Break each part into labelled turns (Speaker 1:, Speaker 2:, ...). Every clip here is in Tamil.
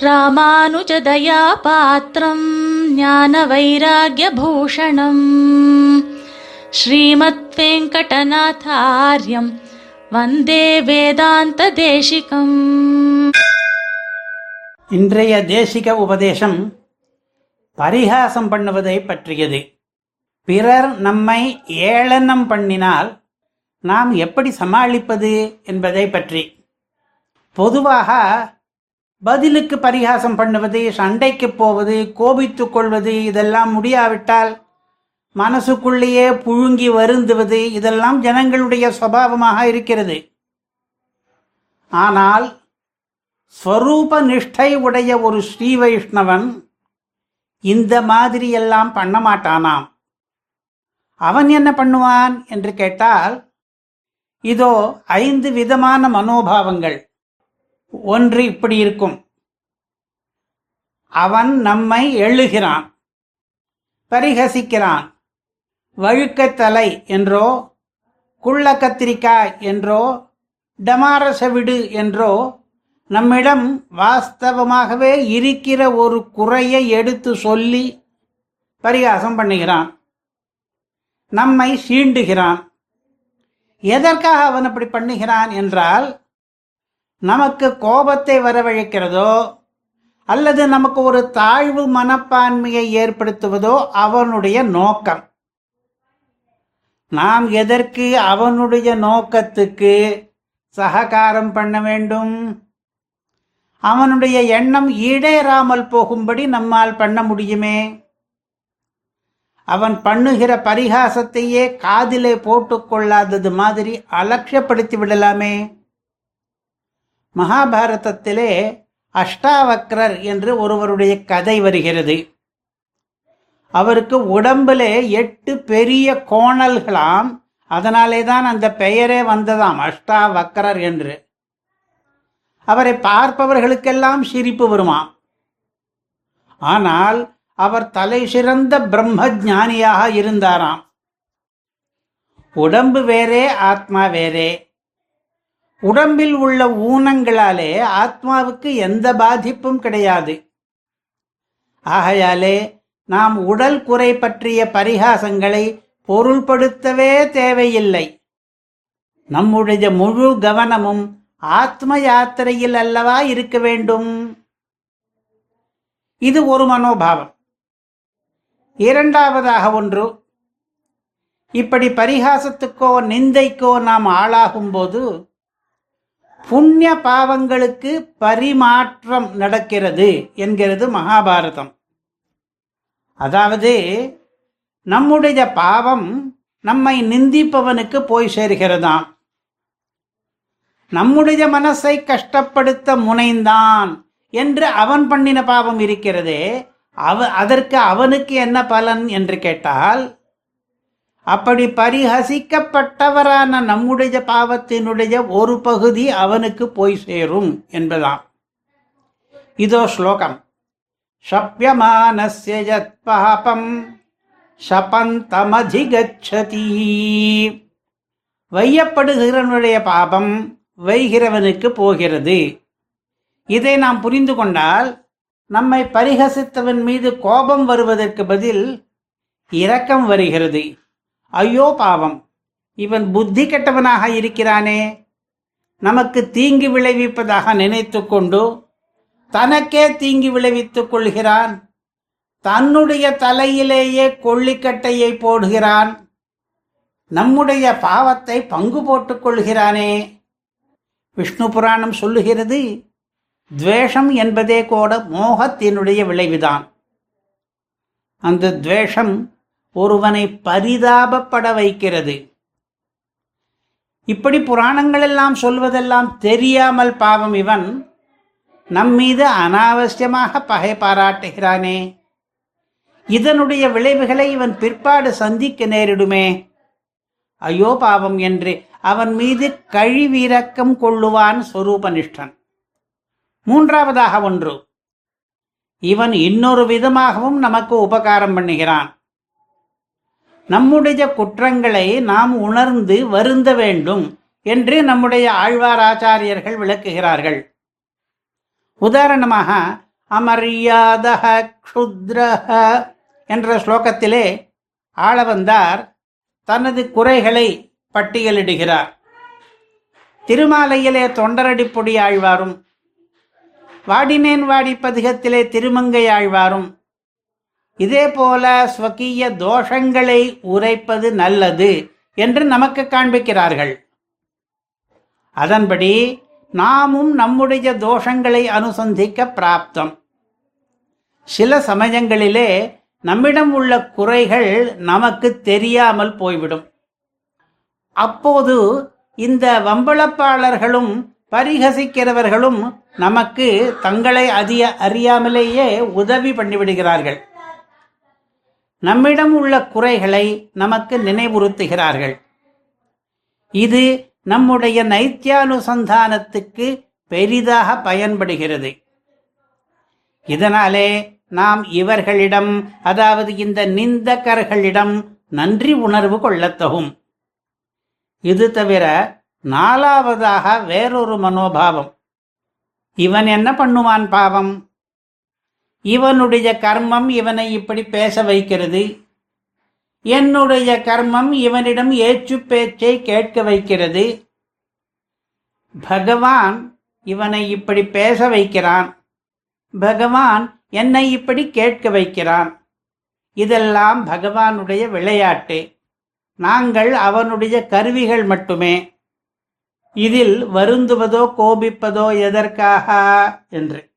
Speaker 1: ராமானுஜதயா பாத்திரம் ஞான வைராகியபூஷணம் ஸ்ரீமத் வெங்கடநாதாரியம் வந்தே வேதாந்த தேசிகம்
Speaker 2: இன்றைய தேசிக உபதேசம் பரிகாசம் பண்ணுவதை பற்றியது. பிறர் நம்மை ஏளனம் பண்ணினால் நாம் எப்படி சமாளிப்பது என்பதை பற்றி. பொதுவாக பதிலுக்கு பரிகாசம் பண்ணுவது சண்டைக்கு போவது கோபித்து கொள்வது இதெல்லாம் முடியாவிட்டால் மனசுக்குள்ளேயே புழுங்கி வருந்துவது இதெல்லாம் ஜனங்களுடைய சுபாவமாக இருக்கிறது. ஆனால் ஸ்வரூப நிஷ்டை உடைய ஒரு ஸ்ரீ வைஷ்ணவன் இந்த மாதிரி எல்லாம் பண்ண மாட்டானாம். அவன் என்ன பண்ணுவான் என்று கேட்டால் இதோ ஐந்து விதமான மனோபாவங்கள். ஒன்று இப்படி இருக்கும். அவன் நம்மை எழுகிறான் பரிகசிக்கிறான். வழுக்கத்தலை என்றோ குள்ள கத்திரிக்காய் என்றோ டமாரச விடு என்றோ நம்மிடம் வாஸ்தவமாகவே இருக்கிற ஒரு குறையை எடுத்து சொல்லி பரிகாசம் பண்ணுகிறான். நம்மை சீண்டுகிறான். எதற்காக அவன் அப்படி பண்ணுகிறான் என்றால் நமக்கு கோபத்தை வரவழைக்கிறதோ அல்லது நமக்கு ஒரு தாழ்வு மனப்பான்மையை ஏற்படுத்துவதோ அவனுடைய நோக்கம். நாம் எதற்கு அவனுடைய நோக்கத்துக்கு சககாரம் பண்ண வேண்டும்? அவனுடைய எண்ணம் ஈடேறாமல் போகும்படி நம்மால் பண்ண முடியுமே? அவன் பண்ணுகிற பரிகாசத்தையே காதிலே போட்டுக்கொள்ளாதது மாதிரி அலட்சியப்படுத்தி விடலாமே? மகாபாரதத்திலே அஷ்டாவக்ரர் என்று ஒருவருடைய கதை வருகிறது. அவருக்கு உடம்பிலே எட்டு பெரிய கோணல்களாம் அதனாலே தான் அந்த பெயரே வந்ததாம் அஷ்டாவக்ரர் என்று. அவரை பார்ப்பவர்களுக்கெல்லாம் சிரிப்பு வருமாம். ஆனால் அவர் தலை சிறந்த பிரம்ம ஞானியாக இருந்தாராம். உடம்பு வேறே ஆத்மா வேறே. உடம்பில் உள்ள ஊனங்களாலே ஆத்மாவுக்கு எந்த பாதிப்பும் கிடையாது. ஆகையாலே நாம் உடல் குறை பற்றிய பரிகாசங்களை பொருள்படுத்தவே தேவையில்லை. நம்முடைய முழு கவனமும் ஆத்ம யாத்திரையில் அல்லவா இருக்க வேண்டும்? இது ஒரு மனோபாவம். இரண்டாவதாக ஒன்று இப்படி பரிகாசத்துக்கோ நிந்தைக்கோ நாம் ஆளாகும் போது புண்ணிய பாவங்களுக்கு பரிமாற்றம் நடக்கிறது என்கிறது மகாபாரதம். அதாவது நம்முடைய பாவம் நம்மை நிந்திப்பவனுக்கு போய் சேர்கிறதாம். நம்முடைய மனசை கஷ்டப்படுத்த முனைந்தான் என்று அவன் பண்ணின பாவம் இருக்கிறதே அவ அதற்கு அவனுக்கு என்ன பலன் என்று கேட்டால் அப்படி பரிஹசிக்கப்பட்டவரான நம்முடைய பாவத்தினுடைய ஒரு பகுதி அவனுக்கு போய் சேரும் என்பதாம். இதோ ஸ்லோகம். சப்யமானஸ்ய யத் பாபம் சபந்தமதிகச்சதி. வையப்படுகிறவனுடைய பாபம் வைகிறவனுக்கு போகிறது. இதை நாம் புரிந்து கொண்டால் நம்மை பரிகசித்தவன் மீது கோபம் வருவதற்கு பதில் இரக்கம் வருகிறது. ஐயோ பாவம். இவன் புத்தி கெட்டவனாக இருக்கிறானே. நமக்கு தீங்கு விளைவிப்பதாக நினைத்து கொண்டு தனக்கே தீங்கு விளைவித்துக் கொள்கிறான். தன்னுடைய தலையிலேயே கொள்ளிக்கட்டையை போடுகிறான். நம்முடைய பாவத்தை பங்கு போட்டுக் கொள்கிறானே. விஷ்ணு புராணம் சொல்லுகிறது துவேஷம் என்பதே கூட மோகத்தினுடைய விளைவுதான். அந்த துவேஷம் ஒருவனை பரிதாபப்பட வைக்கிறது. இப்படி புராணங்கள் எல்லாம் சொல்வதெல்லாம் தெரியாமல் பாவம் இவன் நம்மீது அனாவசியமாக பகை பாராட்டுகிறானே. இதனுடைய விளைவுகளை இவன் பிற்பாடு சந்திக்க நேரிடுமே. ஐயோ பாவம் என்று அவன் மீது கழிவிரக்கம் கொள்ளுவான் சொரூபனிஷ்டன். மூன்றாவதாக ஒன்று. இவன் இன்னொரு விதமாகவும் நமக்கு உபகாரம் பண்ணுகிறான். நம்முடைய குற்றங்களை நாம் உணர்ந்து வருந்த வேண்டும் என்று நம்முடைய ஆழ்வார் ஆச்சாரியர்கள் விளக்குகிறார்கள். உதாரணமாக அமரியாதः க்ஷுத்ரஹ என்ற ஸ்லோகத்திலே ஆளவந்தார் தனது குறைகளை பட்டியலிடுகிறார். திருமாலையிலே தொண்டரடிப்பொடி ஆழ்வாரும் வாடினேன் வாடி பதிகத்திலே திருமங்கை ஆழ்வாரும் இதே போல ஸ்வகீய தோஷங்களை உரைப்பது நல்லது என்று நமக்கு காண்பிக்கிறார்கள். அதன்படி நாமும் நம்முடைய தோஷங்களை அனுசந்திக்க பிராப்தம். சில சமயங்களிலே நம்மிடம் உள்ள குறைகள் நமக்கு தெரியாமல் போய்விடும். அப்போது இந்த வம்பளப்பாளர்களும் பரிகசிக்கிறவர்களும் நமக்கு தங்களை அதிக அறியாமலேயே உதவி பண்ணிவிடுகிறார்கள். நம்மிடம் உள்ள குறைகளை நமக்கு நினைவுறுத்துகிறார்கள். இது நம்முடைய நைத்தியானுசந்தானத்துக்கு பெரிதாக பயன்படுகிறது. இதனாலே நாம் இவர்களிடம் அதாவது இந்த நிந்தக்கர்களிடம் நன்றி உணர்வு கொள்ளத்தகும் இது தவிர நாலாவதாக வேறொரு மனோபாவம். இவன் என்ன பண்ணுவான் பாவம்? இவனுடைய கர்மம் இவனை இப்படி பேச வைக்கிறது. என்னுடைய கர்மம் இவனிடம் ஏச்சு பேச்சை கேட்க வைக்கிறது. பகவான் இவனை இப்படி பேச வைக்கிறான். பகவான் என்னை இப்படி கேட்க வைக்கிறான். இதெல்லாம் பகவானுடைய விளையாட்டு. நாங்கள் அவனுடைய கருவிகள் மட்டுமே. இதில் வருந்துவதோ கோபிப்பதோ எதற்காக? என்று.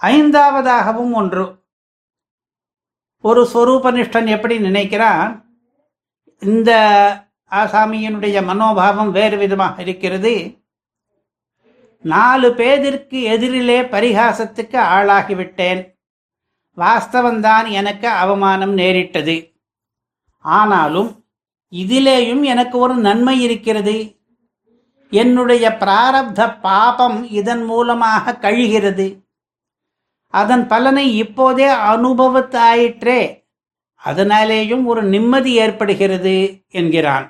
Speaker 2: ஐந்தாவதாகவும் ஒன்று. ஒரு சொரூபனிஷ்டன் எப்படி நினைக்கிறான் இந்த ஆசாமியினுடைய மனோபாவம் வேறு விதமாக இருக்கிறது. நாலு பேதிற்கு எதிரிலே பரிகாசத்துக்கு ஆளாகிவிட்டேன். வாஸ்தவந்தான் எனக்கு அவமானம் நேரிட்டது. ஆனாலும் இதிலேயும் எனக்கு ஒரு நன்மை இருக்கிறது. என்னுடைய பிராரப்த பாபம் இதன் மூலமாக கழிகிறது. அதன் பலனை இப்போதே அனுபவத்தாயிற்றே. அதனாலேயும் ஒரு நிம்மதி ஏற்படுகிறது என்கிறான்.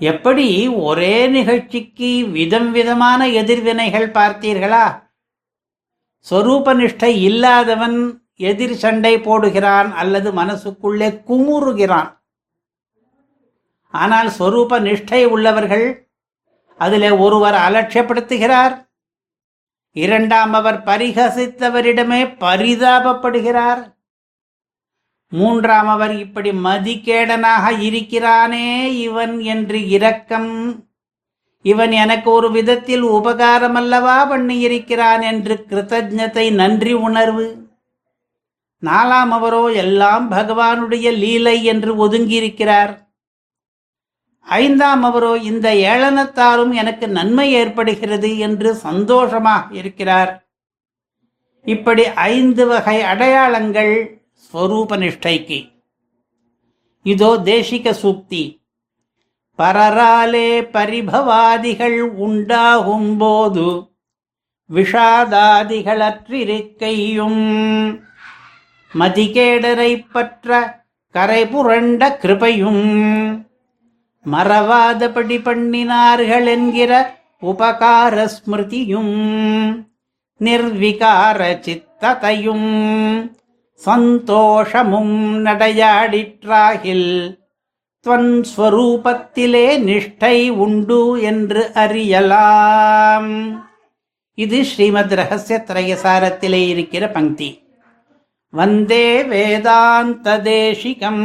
Speaker 2: எப்படி ஒரே நிகழ்ச்சிக்கு விதம் விதமான எதிர்வினைகள் பார்த்தீர்களா? சொரூப நிஷ்டை இல்லாதவன் எதிர் சண்டை போடுகிறான் அல்லது மனசுக்குள்ளே குமுறுகிறான். ஆனால் சொரூப நிஷ்டை உள்ளவர்கள் அதிலே ஒருவர் அலட்சியப்படுத்துகிறார் இரண்டாம் அவர் பரிகசித்தவரிடமே பரிதாபப்படுகிறார். மூன்றாம் அவர் இப்படி மதிக்கேடனாக இருக்கிறானே இவன் என்று இரக்கம். இவன் எனக்கு ஒரு விதத்தில் உபகாரம் அல்லவா பண்ணியிருக்கிறான் என்று கிருத்தஜத்தை நன்றி உணர்வு. நாலாம் அவரோ எல்லாம் பகவானுடைய லீலை என்று ஒதுங்கியிருக்கிறார். ஐந்தாம் அவரோ இந்த ஏளனத்தாலும் எனக்கு நன்மை ஏற்படுகிறது என்று சந்தோஷமாக இருக்கிறார். இப்படி ஐந்து வகை அடையாளங்கள் ஸ்வரூப நிஷ்டைக்கு. இதோ தேசிக சூக்தி. பரராலே பரிபவாதிகள் உண்டாகும் போது விஷாதாதிகளற்றிருக்கையும் மதிகேடரை பற்ற கரை புரண்ட கிருபையும் மறவாதபடி பண்ணினார்கள் என்கிற உபகார ஸ்மிருதியும் நிர்விகார சித்ததையும் சந்தோஷமும் நடையாடிற்றாகில் துவன் ஸ்வரூபத்திலே நிஷ்டை உண்டு என்று அறியலாம். இது ஸ்ரீமத் ரகசிய திரையசாரத்திலே இருக்கிற பங்கி வந்தே வேதாந்த தேசிகம்.